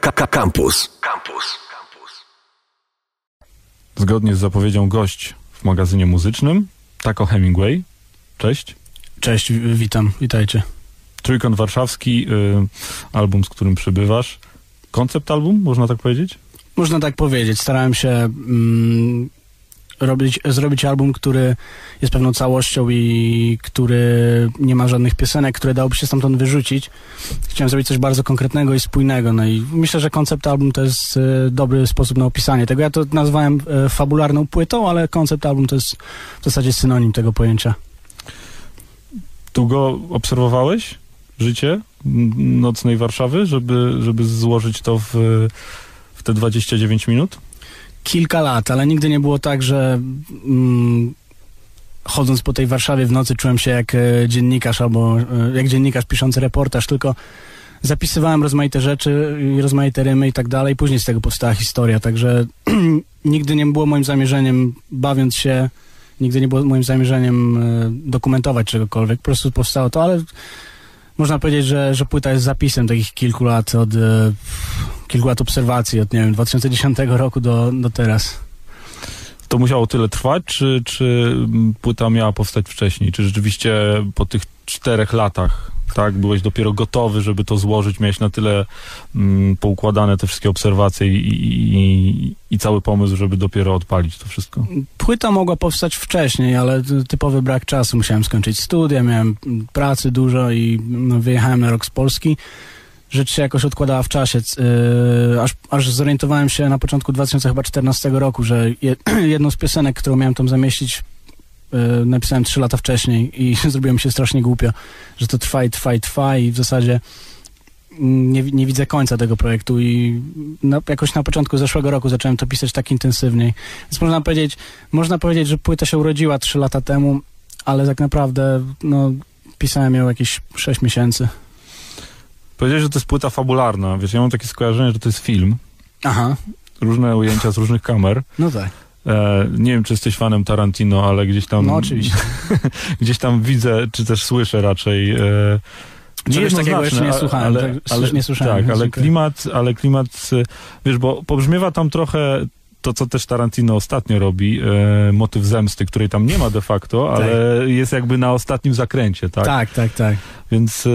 Campus. Campus. Zgodnie z zapowiedzią gość w magazynie muzycznym, Taco Hemingway. Cześć. Cześć, witam, witajcie. Trójkąt Warszawski, y, album, z którym przybywasz. Koncept album, można tak powiedzieć? Można tak powiedzieć. Starałem się mm, robić, zrobić album, który jest pewną całością i który nie ma żadnych piosenek, które dałoby się stamtąd wyrzucić. Chciałem zrobić coś bardzo konkretnego i spójnego. No i myślę, że koncept album to jest y, dobry sposób na opisanie tego. Ja to nazwałem y, fabularną płytą, ale koncept album to jest w zasadzie synonim tego pojęcia. Długo obserwowałeś życie nocnej Warszawy, żeby, żeby złożyć to w, w te 29 minut? Kilka lat, ale nigdy nie było tak, że mm, chodząc po tej Warszawie w nocy czułem się jak e, dziennikarz albo e, jak dziennikarz piszący reportaż, tylko zapisywałem rozmaite rzeczy i rozmaite rymy i tak dalej. Później z tego powstała historia, także nigdy nie było moim zamierzeniem, bawiąc się, nigdy nie było moim zamierzeniem e, dokumentować czegokolwiek. Po prostu powstało to, ale można powiedzieć, że, że płyta jest zapisem takich kilku lat od e, kilku lat obserwacji, od nie wiem, 2010 roku do, do teraz. To musiało tyle trwać, czy, czy płyta miała powstać wcześniej? Czy rzeczywiście po tych czterech latach tak? Byłeś dopiero gotowy, żeby to złożyć, miałeś na tyle mm, poukładane te wszystkie obserwacje i, i, i, cały pomysł, żeby dopiero odpalić to wszystko. Płyta mogła powstać wcześniej, ale typowy brak czasu. Musiałem skończyć studia, miałem pracy dużo i no, wyjechałem na rok z Polski. Rzecz się jakoś odkładała w czasie, yy, aż, aż zorientowałem się na początku 2014 roku, że je, jedną z piosenek, którą miałem tam zamieścić, napisałem trzy lata wcześniej i zrobiłem się strasznie głupio, że to trwa i trwa i trwa i w zasadzie nie, nie widzę końca tego projektu i na, jakoś na początku zeszłego roku zacząłem to pisać tak intensywniej. Więc można powiedzieć, można powiedzieć, że płyta się urodziła trzy lata temu, ale tak naprawdę no, pisałem ją jakieś sześć miesięcy. Powiedziałeś, że to jest płyta fabularna. Wiesz, ja mam takie skojarzenie, że to jest film. Aha. Różne ujęcia z różnych kamer. No tak. E, nie wiem, czy jesteś fanem Tarantino, ale gdzieś tam... No oczywiście. gdzieś tam widzę, czy też słyszę raczej... E, Czegoś takiego jeszcze nie słuchałem, ale, tak, ale, nie słyszałem. Tak, ale klimat, ale klimat, wiesz, bo pobrzmiewa tam trochę to, co też Tarantino ostatnio robi, e, motyw zemsty, której tam nie ma de facto, tak. ale jest jakby na ostatnim zakręcie, tak? Tak, tak, tak. Więc e,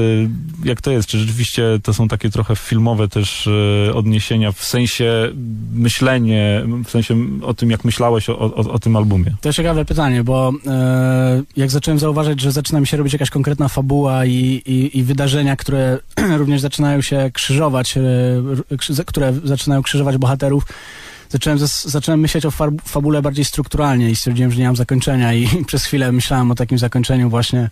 jak to jest? Czy rzeczywiście to są takie trochę filmowe też e, odniesienia, w sensie myślenie, w sensie o tym, jak myślałeś o, o, o tym albumie? To ciekawe pytanie, bo e, jak zacząłem zauważać, że zaczyna mi się robić jakaś konkretna fabuła i, i, i wydarzenia, które również zaczynają się krzyżować, e, które zaczynają krzyżować bohaterów, zacząłem, zacząłem myśleć o fabule bardziej strukturalnie i stwierdziłem, że nie mam zakończenia i przez chwilę myślałem o takim zakończeniu właśnie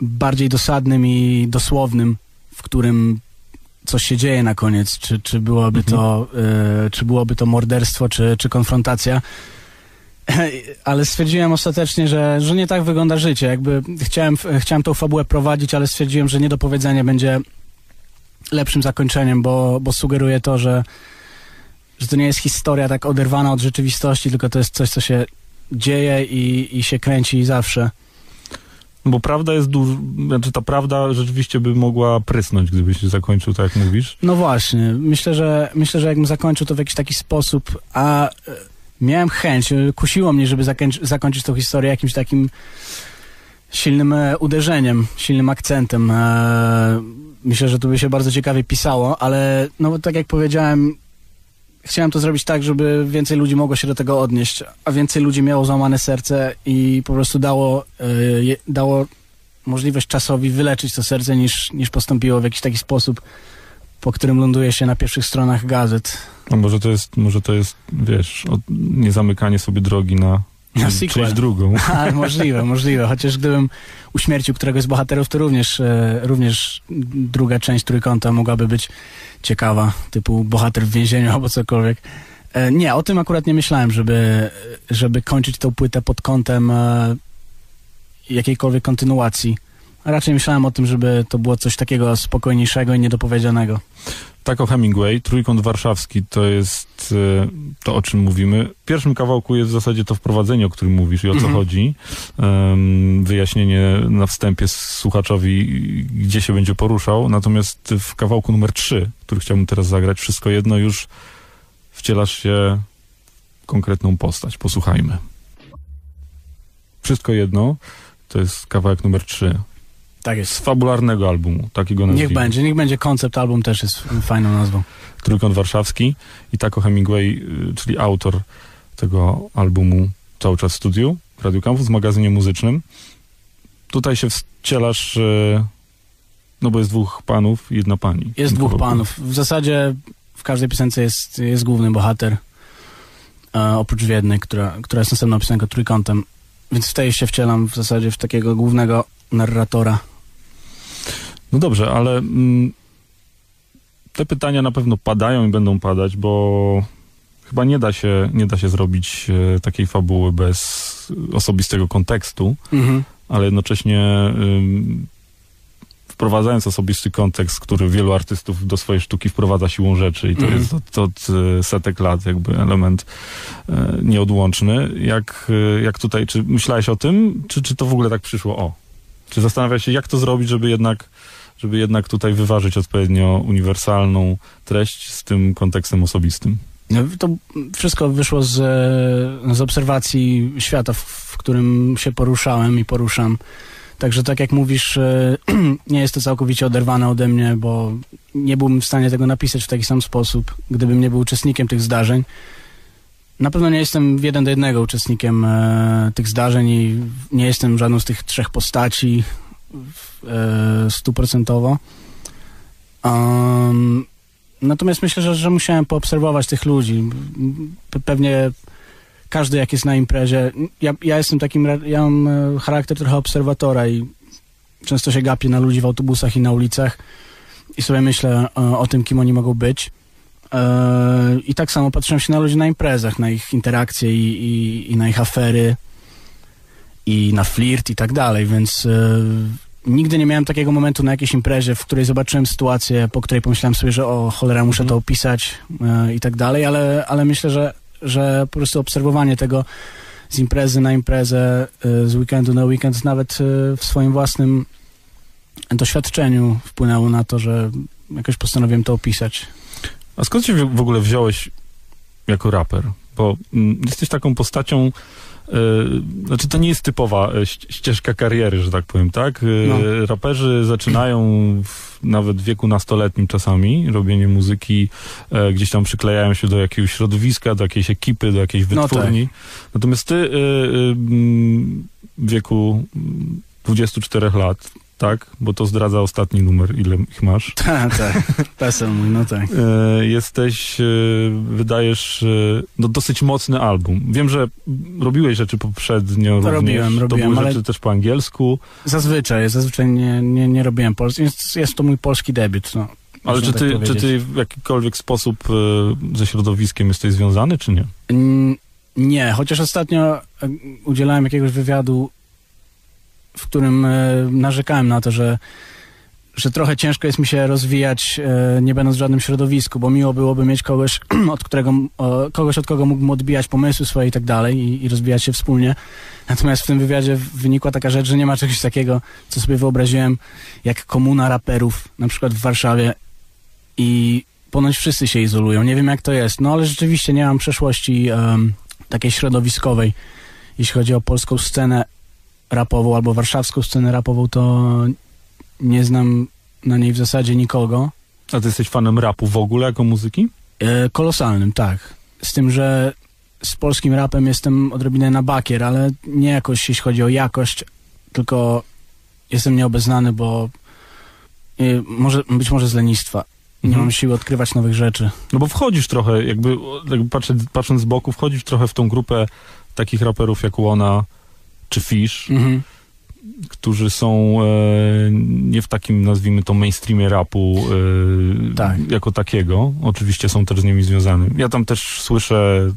bardziej dosadnym i dosłownym, w którym coś się dzieje na koniec, czy, czy, byłoby, mhm. to, y, czy byłoby to morderstwo, czy, czy konfrontacja. Ale stwierdziłem ostatecznie, że, że nie tak wygląda życie. Jakby chciałem, chciałem tą fabułę prowadzić, ale stwierdziłem, że niedopowiedzenie będzie lepszym zakończeniem, bo, bo sugeruje to, że że to nie jest historia tak oderwana od rzeczywistości, tylko to jest coś, co się dzieje i, i się kręci zawsze. Bo prawda jest dużo, znaczy ta prawda rzeczywiście by mogła prysnąć, gdybyś zakończył tak jak mówisz. No właśnie, myślę, że myślę, że jakbym zakończył to w jakiś taki sposób, a e, miałem chęć, e, kusiło mnie, żeby zakończyć, zakończyć tą historię jakimś takim silnym e, uderzeniem, silnym akcentem. Myślę, że to by się bardzo ciekawie pisało, ale no tak jak powiedziałem, chciałem to zrobić tak, żeby więcej ludzi mogło się do tego odnieść, a więcej ludzi miało złamane serce i po prostu dało, yy, dało możliwość czasowi wyleczyć to serce, niż, niż postąpiło w jakiś taki sposób, po którym ląduje się na pierwszych stronach gazet. No może to jest, może to jest, wiesz, nie zamykanie sobie drogi na na część drugą. A, możliwe, możliwe. Chociaż gdybym uśmiercił któregoś z bohaterów, to również, e, również druga część trójkąta mogłaby być ciekawa, typu bohater w więzieniu albo cokolwiek. E, nie, o tym akurat nie myślałem, żeby, żeby kończyć tą płytę pod kątem e, jakiejkolwiek kontynuacji. Raczej myślałem o tym, żeby to było coś takiego spokojniejszego i niedopowiedzianego. Tak o Hemingway, Trójkąt Warszawski to jest y, to, o czym mówimy. W pierwszym kawałku jest w zasadzie to wprowadzenie, o którym mówisz i o co Mhm. chodzi. Ym, wyjaśnienie na wstępie słuchaczowi, gdzie się będzie poruszał. Natomiast w kawałku numer 3, który chciałbym teraz zagrać, wszystko jedno już wcielasz się w konkretną postać. Posłuchajmy. Wszystko jedno to jest kawałek numer 3 Tak z jest. fabularnego albumu, takiego Niech nazwijmy. będzie, niech będzie. Koncept album też jest fajną nazwą. Trójkąt Warszawski i Taco Hemingway, y, czyli autor tego albumu cały czas w studiu w Radio Campus, w magazynie muzycznym. Tutaj się wcielasz, y, no bo jest dwóch panów i jedna pani. Jest dwóch kawałku. panów. W zasadzie w każdej piosence jest, jest główny bohater, e, oprócz w jednej, która, która jest następną piosenką trójkątem. Więc w tej się wcielam w zasadzie w takiego głównego narratora. No dobrze, ale mm, te pytania na pewno padają i będą padać, bo chyba nie da się, nie da się zrobić e, takiej fabuły bez osobistego kontekstu. Mhm. ale jednocześnie wprowadzając osobisty kontekst, który wielu artystów do swojej sztuki wprowadza siłą rzeczy i to Mhm. jest od, od y, setek lat jakby element y, nieodłączny. Jak, y, jak tutaj, czy myślałeś o tym, czy, czy to w ogóle tak przyszło? O, czy zastanawiałeś się, jak to zrobić, żeby jednak żeby jednak tutaj wyważyć odpowiednio uniwersalną treść z tym kontekstem osobistym. No, To wszystko wyszło z, z obserwacji świata, w, w którym się poruszałem i poruszam. Także tak jak mówisz, e, nie jest to całkowicie oderwane ode mnie, bo nie byłbym w stanie tego napisać w taki sam sposób, gdybym nie był uczestnikiem tych zdarzeń. Na pewno nie jestem w jeden do jednego uczestnikiem e, tych zdarzeń i nie jestem żadną z tych trzech postaci e, stuprocentowo. Um, Natomiast myślę, że, że musiałem poobserwować tych ludzi. Pe- Pewnie każdy jak jest na imprezie. Ja, ja jestem takim, ja mam e, charakter trochę obserwatora i często się gapię na ludzi w autobusach i na ulicach i sobie myślę o, o tym, kim oni mogą być. E, I tak samo patrzę się na ludzi na imprezach, na ich interakcje i, i, i na ich afery i na flirt i tak dalej, więc e, nigdy nie miałem takiego momentu na jakiejś imprezie, w której zobaczyłem sytuację, po której pomyślałem sobie, że o cholera, muszę Mhm. to opisać e, i tak dalej, ale, ale myślę, że, że po prostu obserwowanie tego z imprezy na imprezę, z weekendu na weekend, nawet w swoim własnym doświadczeniu wpłynęło na to, że jakoś postanowiłem to opisać. A skąd się w ogóle wziąłeś jako raper? Bo mm, jesteś taką postacią, y, znaczy to nie jest typowa y, ś- ścieżka kariery, że tak powiem, tak? Y, No. Raperzy zaczynają w, nawet w wieku nastoletnim czasami, robienie muzyki, e, gdzieś tam przyklejają się do jakiegoś środowiska, do jakiejś ekipy, do jakiejś No wytwórni. Natomiast ty y, y, w wieku mm, 24 lat, tak? Bo to zdradza ostatni numer, ile ich masz. Tak, tak. PESEL mój, no tak. E, jesteś, e, wydajesz e, no, dosyć mocny album. Wiem, że robiłeś rzeczy poprzednio również. robiłem, to robiłem, były ale- rzeczy też po angielsku. Zazwyczaj, zazwyczaj nie, nie, nie robiłem polski. Jest, jest to mój polski debiut. No, Ale czy tak ty, czy powiedzieć. ty w jakikolwiek sposób ze środowiskiem jesteś związany, czy nie? Mm, Nie, chociaż ostatnio udzielałem jakiegoś wywiadu, w którym e, narzekałem na to, że, że trochę ciężko jest mi się rozwijać, e, nie będąc w żadnym środowisku, bo miło byłoby mieć kogoś, od którego, kogoś, od kogo mógłbym odbijać pomysły swoje i tak dalej i, i rozwijać się wspólnie. Natomiast w tym wywiadzie wynikła taka rzecz, że nie ma czegoś takiego, co sobie wyobraziłem, jak komuna raperów, na przykład w Warszawie i ponoć wszyscy się izolują. Nie wiem jak to jest, no ale rzeczywiście nie mam przeszłości em, takiej środowiskowej. Jeśli chodzi o polską scenę rapową albo warszawską scenę rapową, to nie znam na niej w zasadzie nikogo. A ty jesteś fanem rapu w ogóle jako muzyki? E, kolosalnym, tak. Z tym, że z polskim rapem jestem odrobinę na bakier, ale nie jakoś jeśli chodzi o jakość, tylko jestem nieobeznany, bo e, może, być może z lenistwa. Nie Mhm. mam siły odkrywać nowych rzeczy. No bo wchodzisz trochę, jakby, jakby patrząc, patrząc z boku, wchodzisz trochę w tą grupę takich raperów jak Łona czy Fish, Mhm. którzy są e, nie w takim, nazwijmy to, mainstreamie rapu e, Tak. jako takiego. Oczywiście są też z nimi związani. Ja tam też słyszę,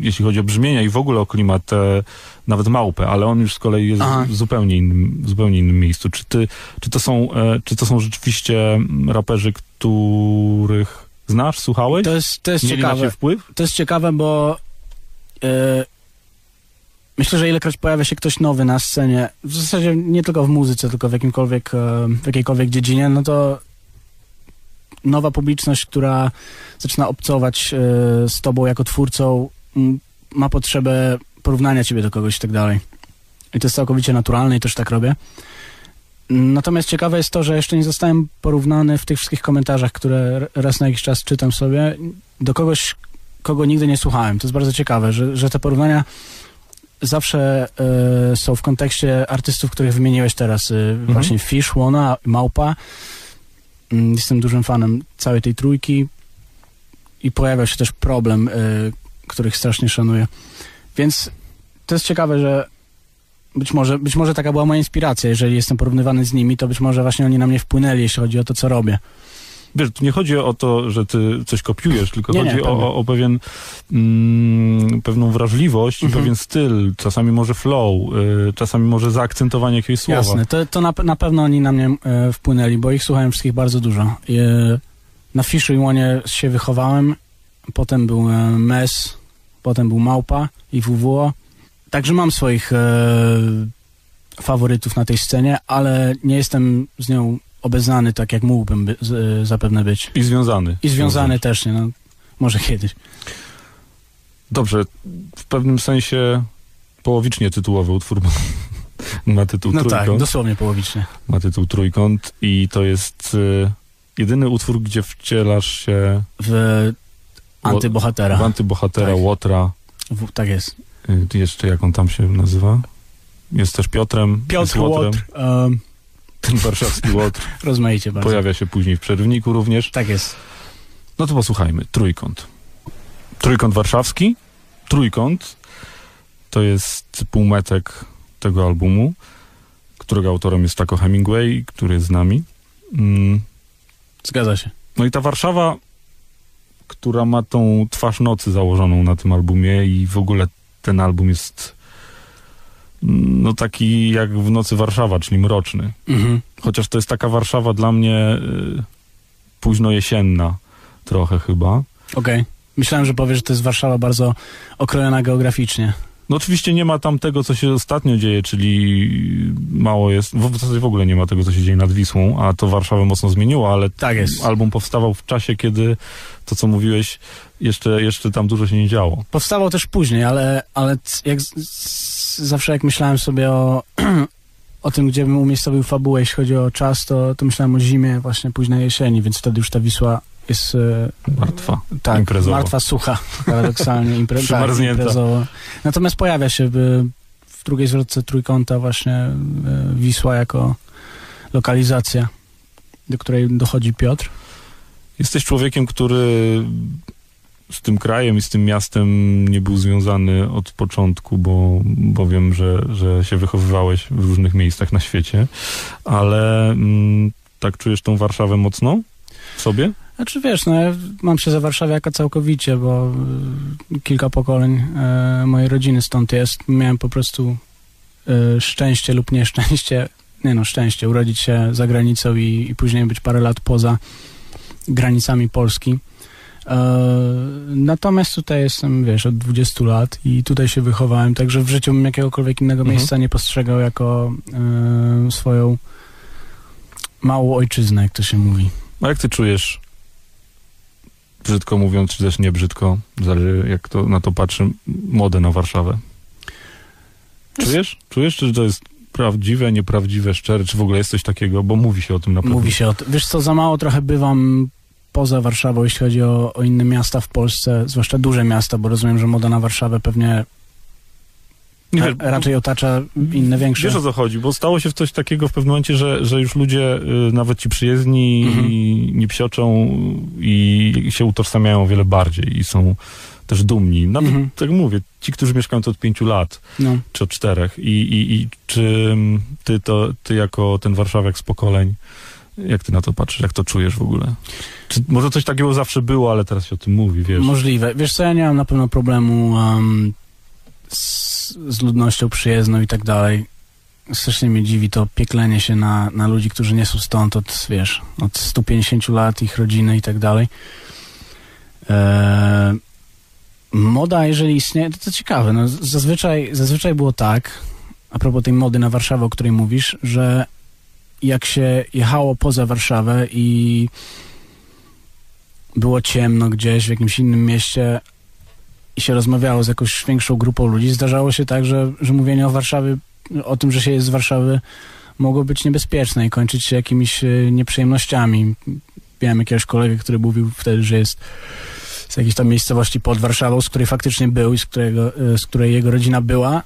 jeśli chodzi o brzmienia i w ogóle o klimat, e, nawet małpę, ale on już z kolei jest Aha. w zupełnie innym, zupełnie innym miejscu. Czy, ty, czy, to są, e, czy to są rzeczywiście raperzy, których Znasz, słuchałeś? To jest, to jest Mieli ciekawe. To jest ciekawe, bo e, myślę, że ilekroć pojawia się ktoś nowy na scenie, w zasadzie nie tylko w muzyce, tylko w jakimkolwiek, e, w jakiejkolwiek dziedzinie, no to nowa publiczność, która zaczyna obcować e, z tobą jako twórcą, ma potrzebę porównania ciebie do kogoś i tak dalej. I to jest całkowicie naturalne i też tak robię. Natomiast ciekawe jest to, że jeszcze nie zostałem porównany w tych wszystkich komentarzach, które raz na jakiś czas czytam sobie, do kogoś, kogo nigdy nie słuchałem. To jest bardzo ciekawe, że, że te porównania zawsze e, są w kontekście artystów, których wymieniłeś teraz. E, Właśnie Fish, Łona, Małpa. Mm, Jestem dużym fanem całej tej trójki i pojawia się też problem, e, których strasznie szanuję. Więc to jest ciekawe, że być może, być może taka była moja inspiracja. Jeżeli jestem porównywany z nimi, to być może właśnie oni na mnie wpłynęli, jeśli chodzi o to, co robię. Wiesz, tu nie chodzi o to, że ty coś kopiujesz, tylko Nie, nie, chodzi o, pewnie. o, o pewien, mm, pewną wrażliwość Mhm. pewien styl, czasami może flow, y, czasami może zaakcentowanie jakiegoś słowa. Jasne, to, to na, na pewno oni na mnie e, wpłynęli, bo ich słuchałem wszystkich bardzo dużo. E, na Fiszu i Łonie się wychowałem, potem był e, Mes, potem był Małpa i WWO. Także mam swoich e, faworytów na tej scenie, ale nie jestem z nią obeznany tak, jak mógłbym by, z, e, zapewne być. I związany. I związany też, nie? No, może kiedyś. Dobrze, w pewnym sensie połowicznie tytułowy utwór ma, tytuł No tak, Trójkąt. dosłownie połowicznie. Ma tytuł Trójkąt i to jest y, jedyny utwór, gdzie wcielasz się W antybohatera. w antybohatera Tak. Łotra. W, tak jest. Y, jeszcze jak on tam się nazywa? Jest też Piotrem. Piotr. Łotr. Um, Ten warszawski Łotr. rozmaicie bardzo. Pojawia się później w przerwniku również. Tak jest. No to posłuchajmy. Trójkąt. Trójkąt warszawski. Trójkąt to jest półmetek tego albumu, którego autorem jest Taco Hemingway, który jest z nami. Mm. Zgadza się. No i ta Warszawa, która ma tą twarz nocy założoną na tym albumie i w ogóle ten album jest no taki jak w nocy Warszawa, czyli mroczny. Mhm. Chociaż to jest taka Warszawa dla mnie y, późno jesienna trochę chyba. Okej. Myślałem, że powiesz, że to jest Warszawa bardzo okrojona geograficznie. No oczywiście nie ma tam tego, co się ostatnio dzieje, czyli mało jest, w zasadzie w ogóle nie ma tego, co się dzieje nad Wisłą, a to Warszawę mocno zmieniło, ale Tak jest. album powstawał w czasie, kiedy to, co mówiłeś, jeszcze, jeszcze tam dużo się nie działo. Powstawał też później, ale, ale jak zawsze jak myślałem sobie o, o tym, gdzie bym umiejscowił fabułę, jeśli chodzi o czas, to, to myślałem o zimie, właśnie późnej jesieni, więc wtedy już ta Wisła jest e, Martwa. tak, Imprezowo. martwa, sucha, paradoksalnie, impre, tak, imprezowo. Natomiast pojawia się w, w drugiej zwrotce trójkąta właśnie e, Wisła jako lokalizacja, do której dochodzi Piotr. Jesteś człowiekiem, który z tym krajem i z tym miastem nie był związany od początku, bo, bo wiem, że, że się wychowywałeś w różnych miejscach na świecie, ale mm, tak czujesz tą Warszawę mocno w sobie? Znaczy wiesz, no ja mam się za Warszawiaka całkowicie, bo y, kilka pokoleń y, mojej rodziny stąd jest. Miałem po prostu y, szczęście lub nieszczęście, nie no szczęście, urodzić się za granicą i, i później być parę lat poza granicami Polski. E, natomiast tutaj jestem, wiesz, od 20 lat i tutaj się wychowałem, także w życiu bym jakiegokolwiek innego Mhm. miejsca nie postrzegał jako e, swoją małą ojczyznę, jak to się mówi. A jak ty czujesz, brzydko mówiąc, czy też nie brzydko, zależy jak to, na to patrzy, modę na Warszawę? Czujesz? Czujesz, czy to jest prawdziwe, nieprawdziwe, szczere, czy w ogóle jest coś takiego? Bo mówi się o tym na pewno. Mówi się o tym. Wiesz co, za mało trochę bywam poza Warszawą, jeśli chodzi o, o inne miasta w Polsce, zwłaszcza duże miasta, bo rozumiem, że moda na Warszawę pewnie Nie wiesz, raczej otacza inne większe. Wiesz o co chodzi, bo stało się w coś takiego w pewnym momencie, że, że już ludzie, y, nawet ci przyjezdni, Mhm. i nie psioczą i się utożsamiają o wiele bardziej i są też dumni. Nawet, Mhm. tak mówię, ci, którzy mieszkają tu od pięciu lat, No. czy od czterech i, i, i czy mm, ty, to, ty jako ten warszawiak z pokoleń, jak ty na to patrzysz, jak to czujesz w ogóle? Czy może coś takiego zawsze było, ale teraz się o tym mówi, wiesz? Możliwe. Wiesz co, ja nie mam na pewno problemu um, z, z ludnością przyjezdną i tak dalej. Strasznie mnie dziwi to pieklenie się na, na ludzi, którzy nie są stąd od, wiesz, od 150 lat, ich rodziny i tak dalej. Moda, jeżeli istnieje, to, to ciekawe. No, zazwyczaj, zazwyczaj było tak, a propos tej mody na Warszawę, o której mówisz, że jak się jechało poza Warszawę i było ciemno gdzieś w jakimś innym mieście i się rozmawiało z jakąś większą grupą ludzi, zdarzało się tak, że, że mówienie o Warszawie, o tym, że się jest z Warszawy, mogło być niebezpieczne i kończyć się jakimiś e, nieprzyjemnościami. Miałem jakiegoś kolegę, który mówił wtedy, że jest z jakiejś tam miejscowości pod Warszawą, z której faktycznie był i z, którego, e, z której jego rodzina była.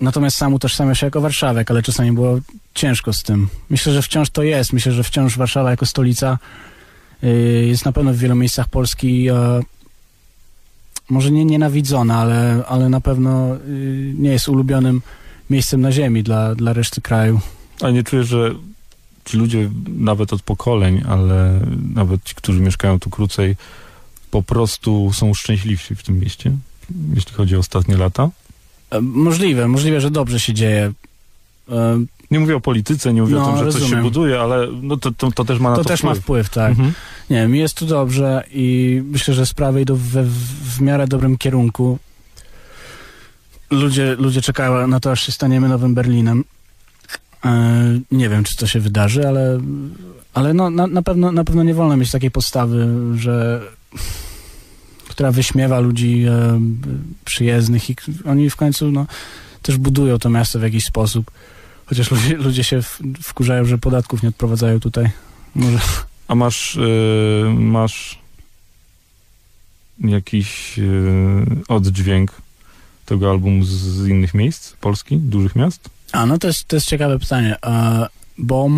Natomiast sam utożsamia się jako Warszawek, ale czasami było ciężko z tym. Myślę, że wciąż to jest. Myślę, że wciąż Warszawa jako stolica e, jest na pewno w wielu miejscach Polski może nie nienawidzona, ale, ale na pewno nie jest ulubionym miejscem na ziemi dla, dla reszty kraju. A nie czuję, że ci ludzie nawet od pokoleń, ale nawet ci, którzy mieszkają tu krócej, po prostu są szczęśliwsi w tym mieście, jeśli chodzi o ostatnie lata? E, możliwe, możliwe, że dobrze się dzieje. E, nie mówię o polityce, nie mówię no, o tym, że rozumiem. coś się buduje, ale no to, to, to też ma na to, to też wpływ. ma wpływ, tak. Mhm. Nie, mi jest tu dobrze i myślę, że sprawy idą w, w miarę dobrym kierunku ludzie, ludzie czekają na to, aż się staniemy nowym Berlinem. E, nie wiem, czy to się wydarzy, ale, ale no, na, na, pewno, na pewno nie wolno mieć takiej postawy, że która wyśmiewa ludzi e, przyjezdnych i oni w końcu no, też budują to miasto w jakiś sposób. Chociaż ludzie, ludzie się wkurzają, że podatków nie odprowadzają tutaj. Może. A masz, yy, masz jakiś yy, oddźwięk tego albumu z, z innych miejsc Polski, dużych miast? A, no to jest, to jest ciekawe pytanie, uh, bo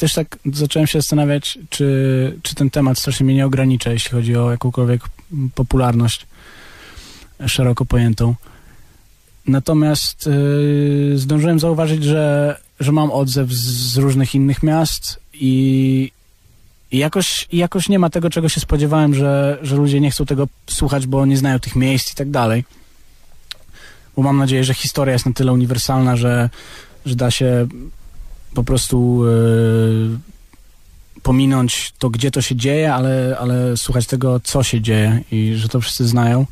też tak zacząłem się zastanawiać, czy, czy ten temat strasznie mnie nie ogranicza, jeśli chodzi o jakąkolwiek popularność szeroko pojętą. Natomiast yy, zdążyłem zauważyć, że, że mam odzew z, z różnych innych miast i, i jakoś, jakoś nie ma tego, czego się spodziewałem, że, że ludzie nie chcą tego słuchać, bo nie znają tych miejsc i tak dalej. Bo mam nadzieję, że historia jest na tyle uniwersalna, że, że da się po prostu yy, pominąć to, gdzie to się dzieje, ale, ale słuchać tego, co się dzieje i że to wszyscy znają.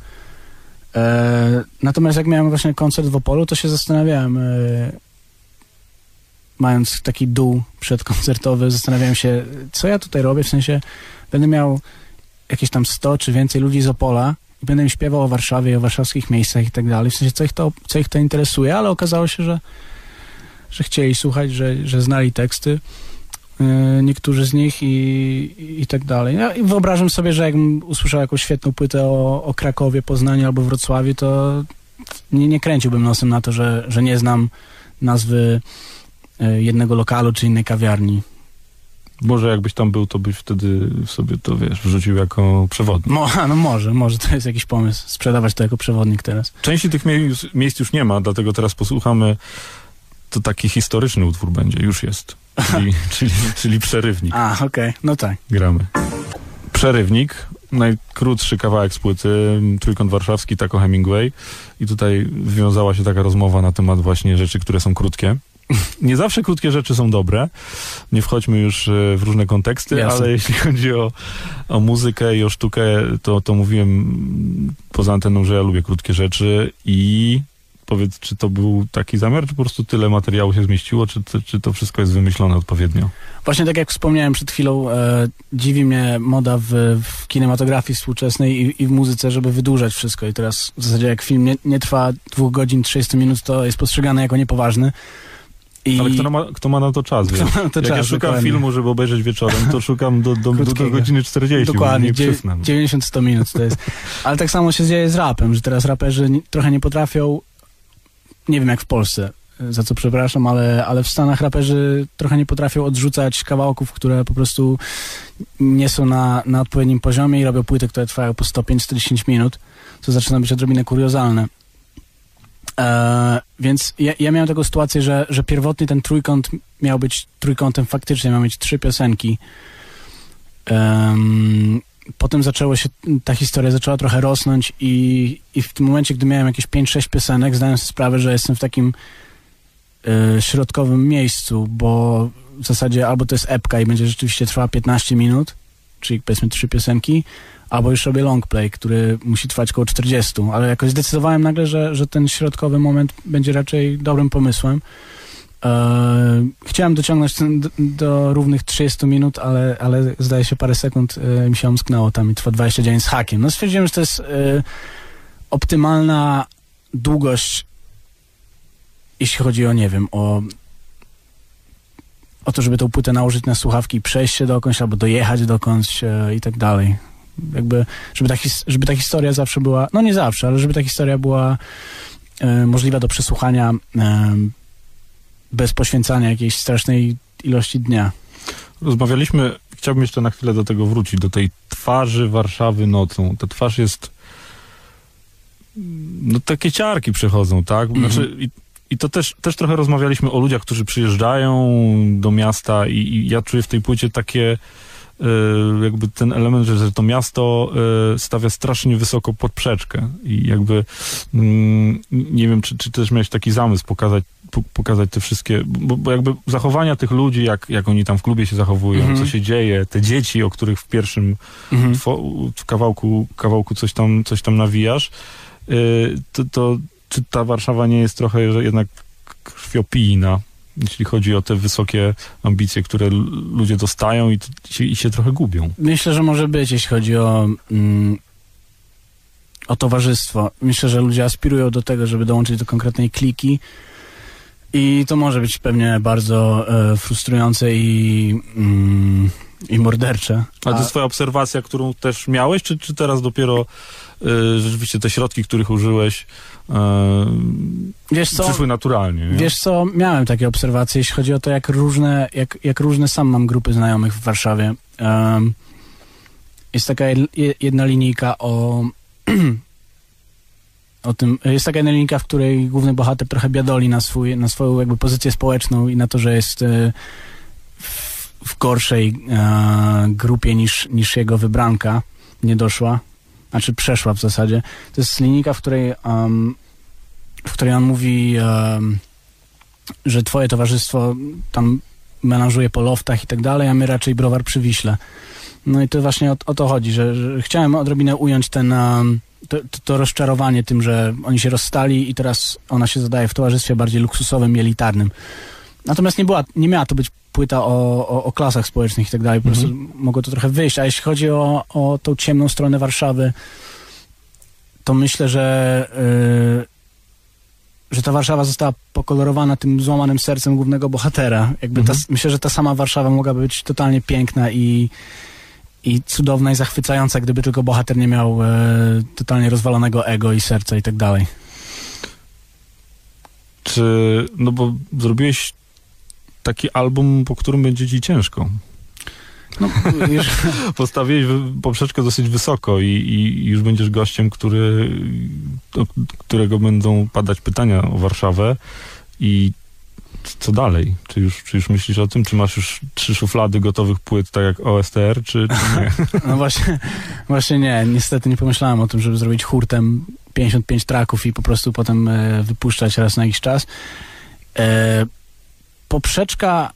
E, natomiast jak miałem właśnie koncert w Opolu, to się zastanawiałem, e, mając taki dół przedkoncertowy, zastanawiałem się, co ja tutaj robię, w sensie będę miał jakieś tam 100 czy więcej ludzi z Opola i będę im śpiewał o Warszawie, o warszawskich miejscach i tak dalej, w sensie co ich to, co ich to interesuje, ale okazało się, że, że chcieli słuchać, że, że znali teksty, yy, niektórzy z nich i, i tak dalej. Ja wyobrażam sobie, że jakbym usłyszał jakąś świetną płytę o, o Krakowie, Poznaniu albo Wrocławiu, to nie, nie kręciłbym nosem na to, że, że nie znam nazwy E, jednego lokalu czy innej kawiarni. Może jakbyś tam był, to byś wtedy sobie to, wiesz, wrzucił jako przewodnik. Mo, no może, może to jest jakiś pomysł, sprzedawać to jako przewodnik teraz. Części tych miejsc, miejsc już nie ma, dlatego teraz posłuchamy, to taki historyczny utwór będzie, już jest, czyli, czyli, czyli przerywnik. A, okej, okay. no tak. Gramy. Przerywnik, najkrótszy kawałek z płyty, Trójkąt Warszawski, Taco Hemingway i tutaj wiązała się taka rozmowa na temat właśnie rzeczy, które są krótkie nie zawsze krótkie rzeczy są dobre. Nie wchodźmy już e, w różne konteksty, Jasne. ale jeśli chodzi o, o muzykę i o sztukę, to, to mówiłem poza anteną, że ja lubię krótkie rzeczy i powiedz, czy to był taki zamiar, czy po prostu tyle materiału się zmieściło, czy, czy to wszystko jest wymyślone odpowiednio? Właśnie tak jak wspomniałem przed chwilą, e, dziwi mnie moda w, w kinematografii współczesnej i, i, w muzyce, żeby wydłużać wszystko i teraz w zasadzie jak film nie, nie trwa dwóch godzin, 30 minut, to jest postrzegany jako niepoważny. I... Ale kto ma, kto ma na to czas? Na to Jak czas, ja szukam dokładnie. filmu, żeby obejrzeć wieczorem, to szukam do, do, do, do godziny 40. Dokładnie, 90-100 minut to jest. Ale tak samo się dzieje z rapem, że teraz raperzy trochę nie potrafią, nie wiem jak w Polsce, za co przepraszam, ale, ale w Stanach raperzy trochę nie potrafią odrzucać kawałków, które po prostu nie są na, na odpowiednim poziomie i robią płyty, które trwają po 105-110 minut, co zaczyna być odrobinę kuriozalne. E, więc ja, ja, miałem taką sytuację, że, że pierwotnie ten trójkąt miał być trójkątem faktycznie, miał mieć trzy piosenki. Potem zaczęło się, ta historia zaczęła trochę rosnąć i, i w tym momencie, gdy miałem jakieś 5-6 piosenek, zdałem sobie sprawę, że jestem w takim e, środkowym miejscu, bo w zasadzie albo to jest epka i będzie rzeczywiście trwała 15 minut, czyli powiedzmy trzy piosenki, albo już robię long play, który musi trwać około 40, ale jakoś zdecydowałem nagle, że, że ten środkowy moment będzie raczej dobrym pomysłem. E, chciałem dociągnąć do, równych 30 minut, ale, ale zdaje się parę sekund e, mi się omsknęło tam i trwa 29 z hakiem. No stwierdziłem, że to jest e, optymalna długość, jeśli chodzi o, nie wiem, o o to, żeby tą płytę nałożyć na słuchawki i przejść się dokądś, albo dojechać dokądś i tak dalej. Jakby, żeby ta, żeby ta historia zawsze była, no nie zawsze, ale żeby ta historia była możliwa do przesłuchania bez poświęcania jakiejś strasznej ilości dnia. Rozmawialiśmy, chciałbym jeszcze na chwilę do tego wrócić, do tej twarzy Warszawy nocą. Ta twarz jest no takie ciarki przechodzą, tak? Mhm. Znaczy, i, i to też, też trochę rozmawialiśmy o ludziach, którzy przyjeżdżają do miasta i, i ja czuję w tej płycie takie jakby ten element, że to miasto y, stawia strasznie wysoko podprzeczkę i jakby mm, nie wiem, czy, czy też miałeś taki zamysł pokazać, po, pokazać te wszystkie, bo, bo jakby zachowania tych ludzi, jak, jak oni tam w klubie się zachowują, Mhm. co się dzieje, te dzieci, o których w pierwszym Mhm. w kawałku, kawałku coś tam, coś tam nawijasz, y, to, to czy ta Warszawa nie jest trochę że jednak krwiopijna, jeśli chodzi o te wysokie ambicje, które ludzie dostają i, i się trochę gubią. Myślę, że może być, jeśli chodzi o, mm, o towarzystwo. Myślę, że ludzie aspirują do tego, żeby dołączyć do konkretnej kliki i to może być pewnie bardzo e, frustrujące i, mm, i mordercze. Ale to A- jest twoja obserwacja, którą też miałeś, czy, czy teraz dopiero y, rzeczywiście te środki, których użyłeś, Wiesz co? przyszły naturalnie? Nie? Wiesz co, miałem takie obserwacje, jeśli chodzi o to, jak różne, jak, jak różne sam mam grupy znajomych w Warszawie. Em, jest taka jed- je- jedna linijka o, o tym, jest taka jedna linijka, w której główny bohater trochę biadoli na, swój, na swoją jakby pozycję społeczną i na to, że jest e, w, w gorszej e, grupie niż, niż jego wybranka, nie doszła, znaczy przeszła w zasadzie. To jest linijka, w której em, w której on mówi, em, że twoje towarzystwo tam melanżuje po loftach i tak dalej, a my raczej browar przy Wiśle. No i to właśnie o, o to chodzi, że, że chciałem odrobinę ująć ten, em, to, to, rozczarowanie tym, że oni się rozstali i teraz ona się zadaje w towarzystwie bardziej luksusowym elitarnym. Natomiast nie, była, nie miała to być płyta o, o, o klasach społecznych i tak dalej, po prostu mogło to trochę wyjść. A jeśli chodzi o, o tą ciemną stronę Warszawy, to myślę, że yy, że ta Warszawa została pokolorowana tym złamanym sercem głównego bohatera. Jakby ta, Mhm. myślę, że ta sama Warszawa mogłaby być totalnie piękna i, i cudowna i zachwycająca, gdyby tylko bohater nie miał e, totalnie rozwalonego ego i serca i tak dalej. Czy, no bo zrobiłeś taki album, po którym będzie ci ciężko. No, już, Postawiłeś poprzeczkę dosyć wysoko i, i, i już będziesz gościem, który, do którego będą padać pytania o Warszawę i co dalej? Czy już, czy już myślisz o tym? Czy masz już trzy szuflady gotowych płyt, tak jak OSTR, czy, czy nie? no właśnie, właśnie nie, niestety nie pomyślałem o tym, żeby zrobić hurtem 55 traków i po prostu potem e, wypuszczać raz na jakiś czas. E, poprzeczka,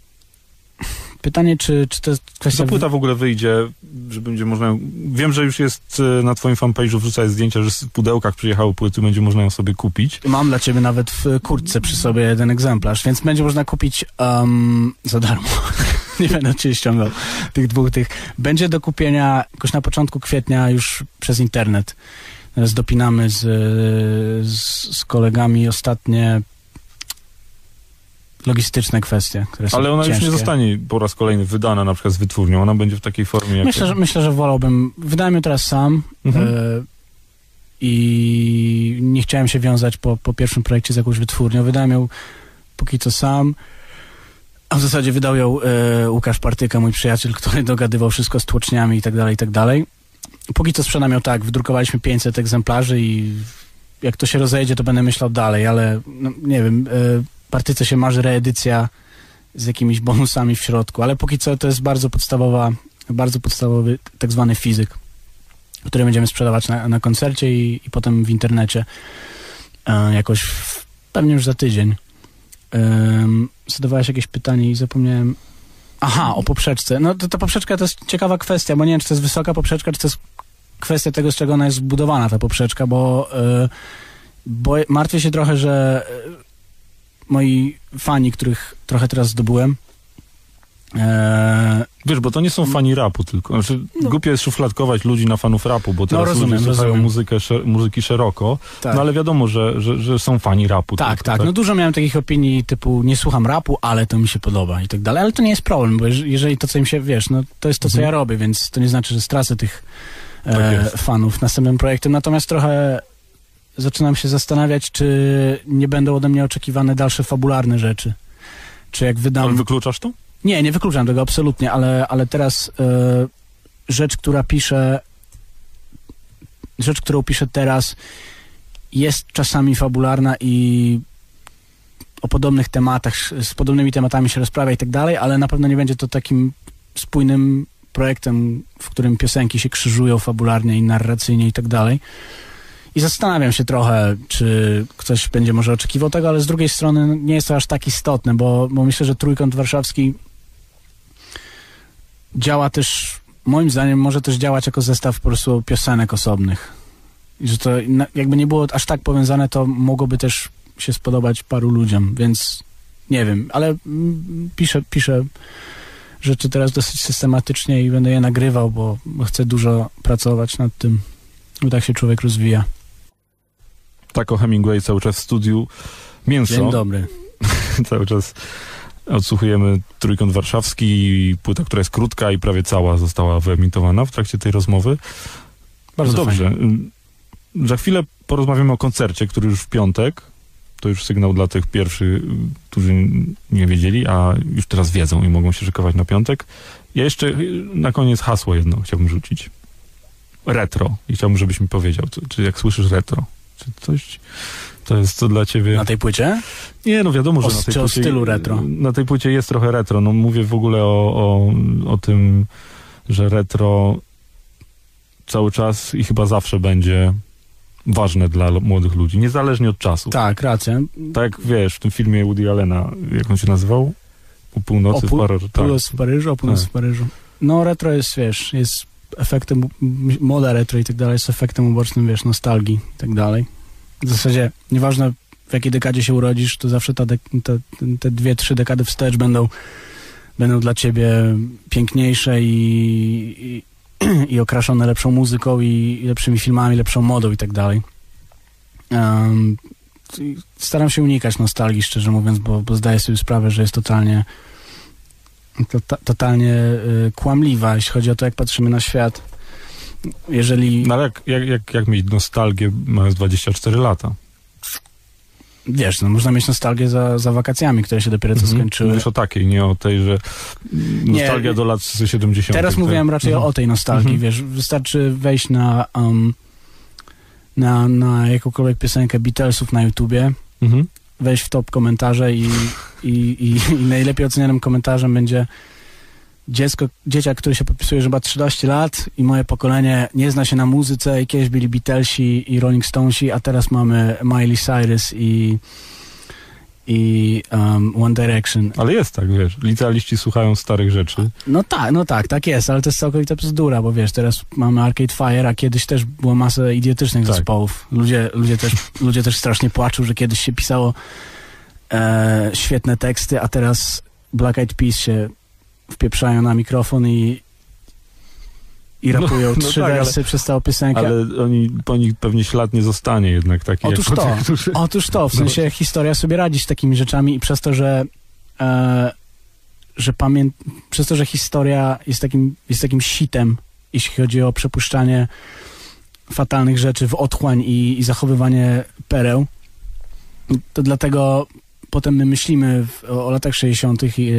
pytanie, czy, czy to jest kwestia... Ta płyta w ogóle wyjdzie, że będzie można. Wiem, że już jest e, na twoim fanpage'u wrzucać zdjęcia, że w pudełkach przyjechały płyty, będzie można ją sobie kupić. Mam dla ciebie nawet w kurtce przy sobie jeden egzemplarz, więc będzie można kupić um, za darmo. Nie będę cię ściągał tych dwóch tych. Będzie do kupienia jakoś na początku kwietnia już przez internet. Teraz dopinamy z, z, z kolegami ostatnie logistyczne kwestie, które są Ale ona ciężkie. już nie zostanie po raz kolejny wydana na przykład z wytwórnią. Ona będzie w takiej formie jak... Myślę, że, myślę, że wolałbym. Wydałem ją teraz sam Mhm. e, i nie chciałem się wiązać po, po pierwszym projekcie z jakąś wytwórnią. Wydałem ją póki co sam. A w zasadzie wydał ją e, Łukasz Partyka, mój przyjaciel, który dogadywał wszystko z tłoczniami i tak dalej, i tak dalej. Póki co sprzedam ją tak, wydrukowaliśmy 500 egzemplarzy i jak to się rozejdzie, to będę myślał dalej, ale no, nie wiem, e, Partyce się marzy reedycja z jakimiś bonusami w środku, ale póki co to jest bardzo podstawowa, bardzo podstawowy tak zwany fizyk, który będziemy sprzedawać na, na koncercie i, i potem w internecie e, jakoś w, pewnie już za tydzień. Zadawałeś jakieś pytanie i zapomniałem. Aha, o poprzeczce. No to ta poprzeczka to jest ciekawa kwestia, bo nie wiem, czy to jest wysoka poprzeczka, czy to jest kwestia tego, z czego ona jest zbudowana, ta poprzeczka, bo, y, bo martwię się trochę, że moi fani, których trochę teraz zdobyłem, e, Wiesz, bo to nie są fani rapu tylko. Znaczy, No. głupio jest szufladkować ludzi na fanów rapu, bo teraz rozumiem, ludzie słuchają muzykę, sze- muzyki szeroko. tak. No ale wiadomo, że, że, że są fani rapu. Tak, tylko, tak. No dużo miałem takich opinii typu nie słucham rapu, ale to mi się podoba i tak dalej. Ale to nie jest problem, bo jeż- jeżeli to, co im się, wiesz, no to jest to, co Mhm. ja robię, więc to nie znaczy, że stracę tych Tak e, fanów następnym projektem. Natomiast trochę zaczynam się zastanawiać, czy nie będą ode mnie oczekiwane dalsze fabularne rzeczy. Czy jak Ale wydam... wykluczasz to? Nie, nie wykluczam tego absolutnie, ale, ale teraz e, rzecz, która piszę, rzecz, którą piszę teraz jest czasami fabularna i o podobnych tematach, z podobnymi tematami się rozprawia i tak dalej, ale na pewno nie będzie to takim spójnym projektem, w którym piosenki się krzyżują fabularnie i narracyjnie i tak dalej. I zastanawiam się trochę, czy ktoś będzie może oczekiwał tego, ale z drugiej strony nie jest to aż tak istotne, bo, bo myślę, że Trójkąt Warszawski działa też, moim zdaniem, może też działać jako zestaw po prostu piosenek osobnych. I że to jakby nie było aż tak powiązane, to mogłoby też się spodobać paru ludziom, więc nie wiem, ale piszę, piszę rzeczy teraz dosyć systematycznie i będę je nagrywał, bo chcę dużo pracować nad tym, bo tak się człowiek rozwija. Tak o Hemingway cały czas w studiu. Mięso. Dzień dobry. cały czas odsłuchujemy Trójkąt Warszawski, płyta, która jest krótka i prawie cała została wyemitowana w trakcie tej rozmowy. Bardzo no dobrze. fajnie. Y, Za chwilę porozmawiamy o koncercie, który już w piątek. To już sygnał dla tych pierwszych, y, którzy nie wiedzieli, a już teraz wiedzą i mogą się szykować na piątek. Ja jeszcze y, na koniec hasło jedno chciałbym rzucić. Retro. I chciałbym, żebyś mi powiedział, czy, czy jak słyszysz retro, czy coś to jest to dla ciebie... Na tej płycie? Nie, no wiadomo, że O- na tej o płycie, stylu retro? Na tej płycie jest trochę retro. No mówię w ogóle o, o, o tym, że retro cały czas i chyba zawsze będzie ważne dla młodych ludzi, niezależnie od czasu. Tak, racja. Tak jak wiesz, w tym filmie Woody Allena, jak on się nazywał? U północy O w pół- Paryżu. Tak. Północ w Paryżu, a północ Tak. w Paryżu. No retro jest, wiesz, jest efektem, moda retro i tak dalej, jest efektem ubocznym, wiesz, nostalgii i tak dalej. W zasadzie, nieważne w jakiej dekadzie się urodzisz, to zawsze ta te, te dwie, trzy dekady wstecz będą, będą dla ciebie piękniejsze i, i, i okraszone lepszą muzyką i lepszymi filmami, lepszą modą i tak dalej. Um, i staram się unikać nostalgii, szczerze mówiąc, bo, bo zdaję sobie sprawę, że jest totalnie to, to, totalnie y, kłamliwa, jeśli chodzi o to, jak patrzymy na świat. Jeżeli, No ale jak, jak, jak, jak mieć nostalgię mając 24 lata? wiesz, no, można mieć nostalgię za, za wakacjami, które się dopiero co Mhm. skończyły. Mówisz o takiej, nie o tej, że nostalgia Nie, do lat 70. Teraz tak? mówiłem raczej Mhm. o, o tej nostalgii, Mhm. wiesz, wystarczy wejść na, um, na, na jakąkolwiek piosenkę Beatlesów na YouTubie, Mhm. wejść w top komentarze i, i, i, i najlepiej ocenianym komentarzem będzie dziecko, dzieciak, który się podpisuje, że ma 13 lat i moje pokolenie nie zna się na muzyce i kiedyś byli Beatlesi i Rolling Stonesi, a teraz mamy Miley Cyrus i i um, One Direction. Ale jest tak, wiesz, licealiści słuchają starych rzeczy. No tak, no tak, tak jest, ale to jest całkowita bzdura, bo wiesz, teraz mamy Arcade Fire, a kiedyś też było masę idiotycznych Tak. zespołów. Ludzie, ludzie, też, ludzie też strasznie płaczą, że kiedyś się pisało e, świetne teksty, a teraz Black Eyed Peas się wpieprzają na mikrofon i i No, rapują no trzy tak, ale- wersy przez całą piosenkę. Ale oni, po nich pewnie ślad nie zostanie jednak taki Otóż to. tych, którzy... Otóż to, w No. sensie historia sobie radzi z takimi rzeczami i przez to, że e, że pamię... przez to, że historia jest takim, jest takim sitem, jeśli chodzi o przepuszczanie fatalnych rzeczy w otchłań i, i zachowywanie pereł, to dlatego potem my myślimy w, o, o latach 60. i, e,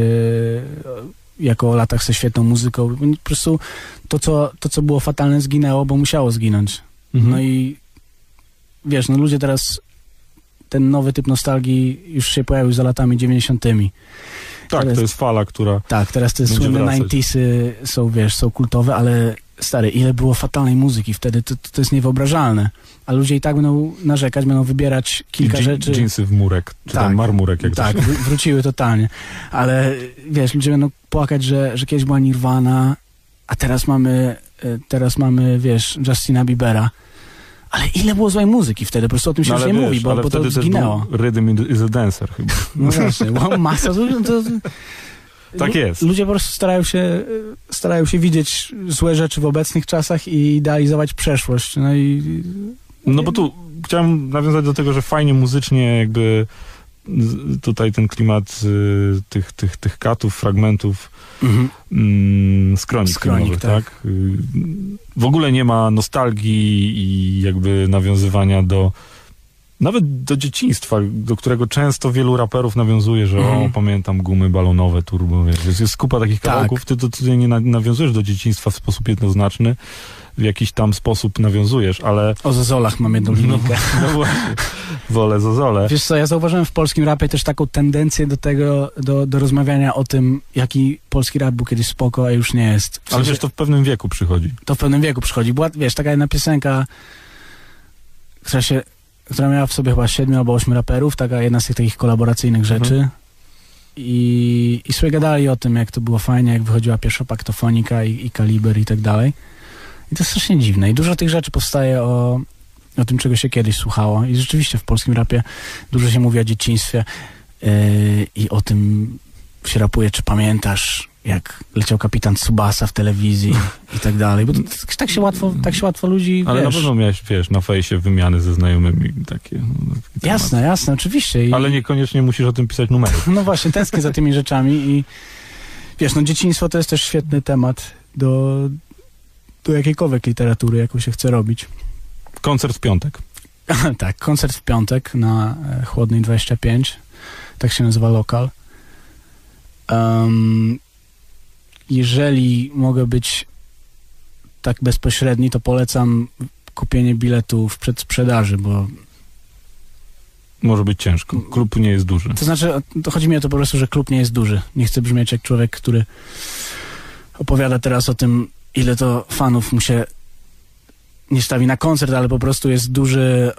jako o latach ze świetną muzyką. Po prostu to co, to, co było fatalne, zginęło, bo musiało zginąć. Mhm. No i wiesz, no ludzie teraz ten nowy typ nostalgii już się pojawił za latami 90. tak, teraz- to jest fala, która... Tak, teraz te słynne wracać. 90sy są, wiesz, są kultowe, ale stary, ile było fatalnej muzyki wtedy, to, to jest niewyobrażalne. A ludzie i tak będą narzekać, będą wybierać kilka Dż- rzeczy. Dżinsy w murek, czy Tak. tam marmurek, jak tak, to się... wr- wróciły totalnie. Ale wiesz, ludzie będą płakać, że, że kiedyś była Nirvana, a teraz mamy, e, teraz mamy, wiesz, Justina Biebera. Ale ile było złej muzyki wtedy? Po prostu o tym się No już nie wiesz, mówi, bo, bo to zginęło. Rhythm is a Dancer chyba. No właśnie, wow, masa. To, to, Tak jest. Ludzie po prostu starają się, starają się widzieć złe rzeczy w obecnych czasach i idealizować przeszłość. No i No bo tu chciałem nawiązać do tego, że fajnie muzycznie jakby tutaj ten klimat y, tych, tych, tych katów, fragmentów mhm. mm, filmowych, tak. tak? Y, W ogóle nie ma nostalgii i jakby nawiązywania do nawet do dzieciństwa, do którego często wielu raperów nawiązuje, że Mhm. o, pamiętam gumy balonowe, turbo, wiesz, jest, kupa takich Tak. kawałków, ty to tutaj nie na, nawiązujesz do dzieciństwa w sposób jednoznaczny, w jakiś tam sposób nawiązujesz, ale o Zozolach mam jedną no, no właśnie, wolę zozole. Wiesz co, ja zauważyłem w polskim rapie też taką tendencję do tego, do, do rozmawiania o tym, jaki polski rap był kiedyś spoko, a już nie jest. W Ale sensie, wiesz, to w pewnym wieku przychodzi. to w pewnym wieku przychodzi. Była, wiesz, taka jedna piosenka, która się, która miała w sobie chyba siedmiu albo ośmiu raperów, taka jedna z tych takich kolaboracyjnych rzeczy. Mhm. I, I sobie gadali o tym, jak to było fajnie, jak wychodziła pierwsza paktofonika i, i kaliber i tak dalej. I to jest strasznie dziwne. I dużo tych rzeczy powstaje o, o tym, czego się kiedyś słuchało. I rzeczywiście w polskim rapie dużo się mówi o dzieciństwie yy, i o tym się rapuje, czy pamiętasz, jak leciał kapitan Tsubasa w telewizji i tak dalej. Bo to, tak, się łatwo, tak się łatwo ludzi, Ale wiesz, na pewno miałeś, wiesz, na fejsie wymiany ze znajomymi takie. No, taki Jasne, temat. jasne, oczywiście. I, Ale niekoniecznie musisz o tym pisać numery. No właśnie, tęsknię za tymi rzeczami i wiesz, no dzieciństwo to jest też świetny temat do, do jakiejkolwiek literatury, jaką się chce robić. Koncert w piątek. tak, koncert w piątek na e, Chłodnej 25, tak się nazywa lokal. Em, jeżeli mogę być tak bezpośredni, to polecam kupienie biletu w przedsprzedaży, bo Może być ciężko. Klub nie jest duży. To znaczy, to chodzi mi o to po prostu, że klub nie jest duży. Nie chcę brzmieć jak człowiek, który opowiada teraz o tym, ile to fanów mu się nie stawi na koncert, ale po prostu jest duży,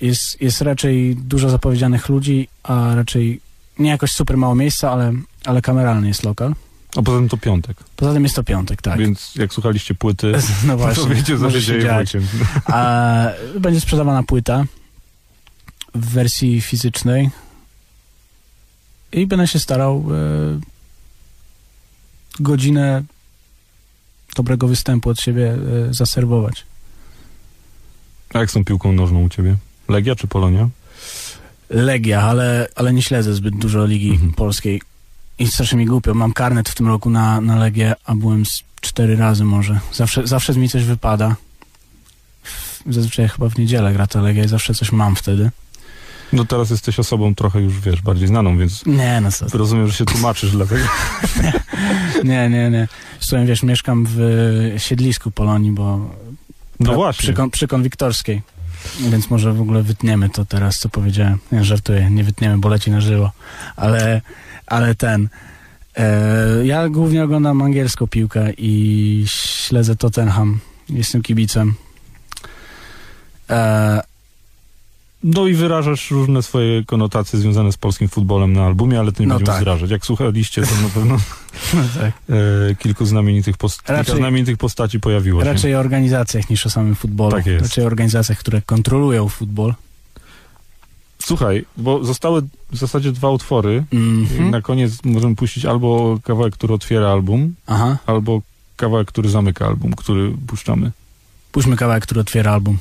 jest, jest raczej dużo zapowiedzianych ludzi, a raczej nie jakoś super mało miejsca, ale, ale kameralny jest lokal. A poza tym to piątek. Poza tym jest to piątek, tak. Więc jak słuchaliście płyty, No to właśnie, wiecie, co się dzieje weekend. A będzie sprzedawana płyta w wersji fizycznej i będę się starał e, godzinę dobrego występu od siebie e, zaserwować. A jak tą piłką nożną u ciebie? Legia czy Polonia? Legia, ale, ale nie śledzę zbyt dużo Ligi Mhm. Polskiej i strasznie mi głupio. Mam karnet w tym roku na, na Legię, a byłem z cztery razy może. Zawsze, zawsze mi coś wypada. Zazwyczaj chyba w niedzielę gra ta Legia i zawsze coś mam wtedy. No teraz jesteś osobą trochę już, wiesz, bardziej znaną, więc Nie, no co rozumiem, że się tłumaczysz dlatego. Nie, nie, nie. Słuchaj, wiesz, mieszkam w siedlisku Polonii, bo No właśnie. przy, kon, przy konwiktorskiej. Więc może w ogóle wytniemy to teraz, co powiedziałem. Nie, żartuję, nie wytniemy, bo leci na żywo. Ale, ale ten... E, ja głównie oglądam angielską piłkę i śledzę Tottenham. Jestem kibicem. E, No i wyrażasz różne swoje konotacje związane z polskim futbolem na albumie, ale to nie No będziemy tak. zdrażać. Jak słuchaliście, to na pewno no tak. e, kilku znamienitych, post- Raczej- znamienitych postaci pojawiło się. Raczej o organizacjach niż o samym futbolu. Tak jest. Raczej o organizacjach, które kontrolują futbol. Słuchaj, bo zostały w zasadzie dwa utwory. Mm -hmm. Na koniec możemy puścić albo kawałek, który otwiera album, Aha. albo kawałek, który zamyka album, który puszczamy. Puśćmy kawałek, który otwiera album.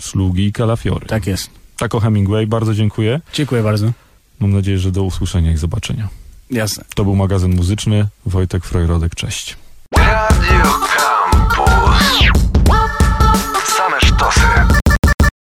Sługi i kalafiory. Tak jest. Tako Hemingway, bardzo dziękuję. Dziękuję bardzo. Mam nadzieję, że do usłyszenia i zobaczenia. Jasne. To był magazyn muzyczny. Wojtek Frojrodek, cześć. Radio Campus. Same sztosy.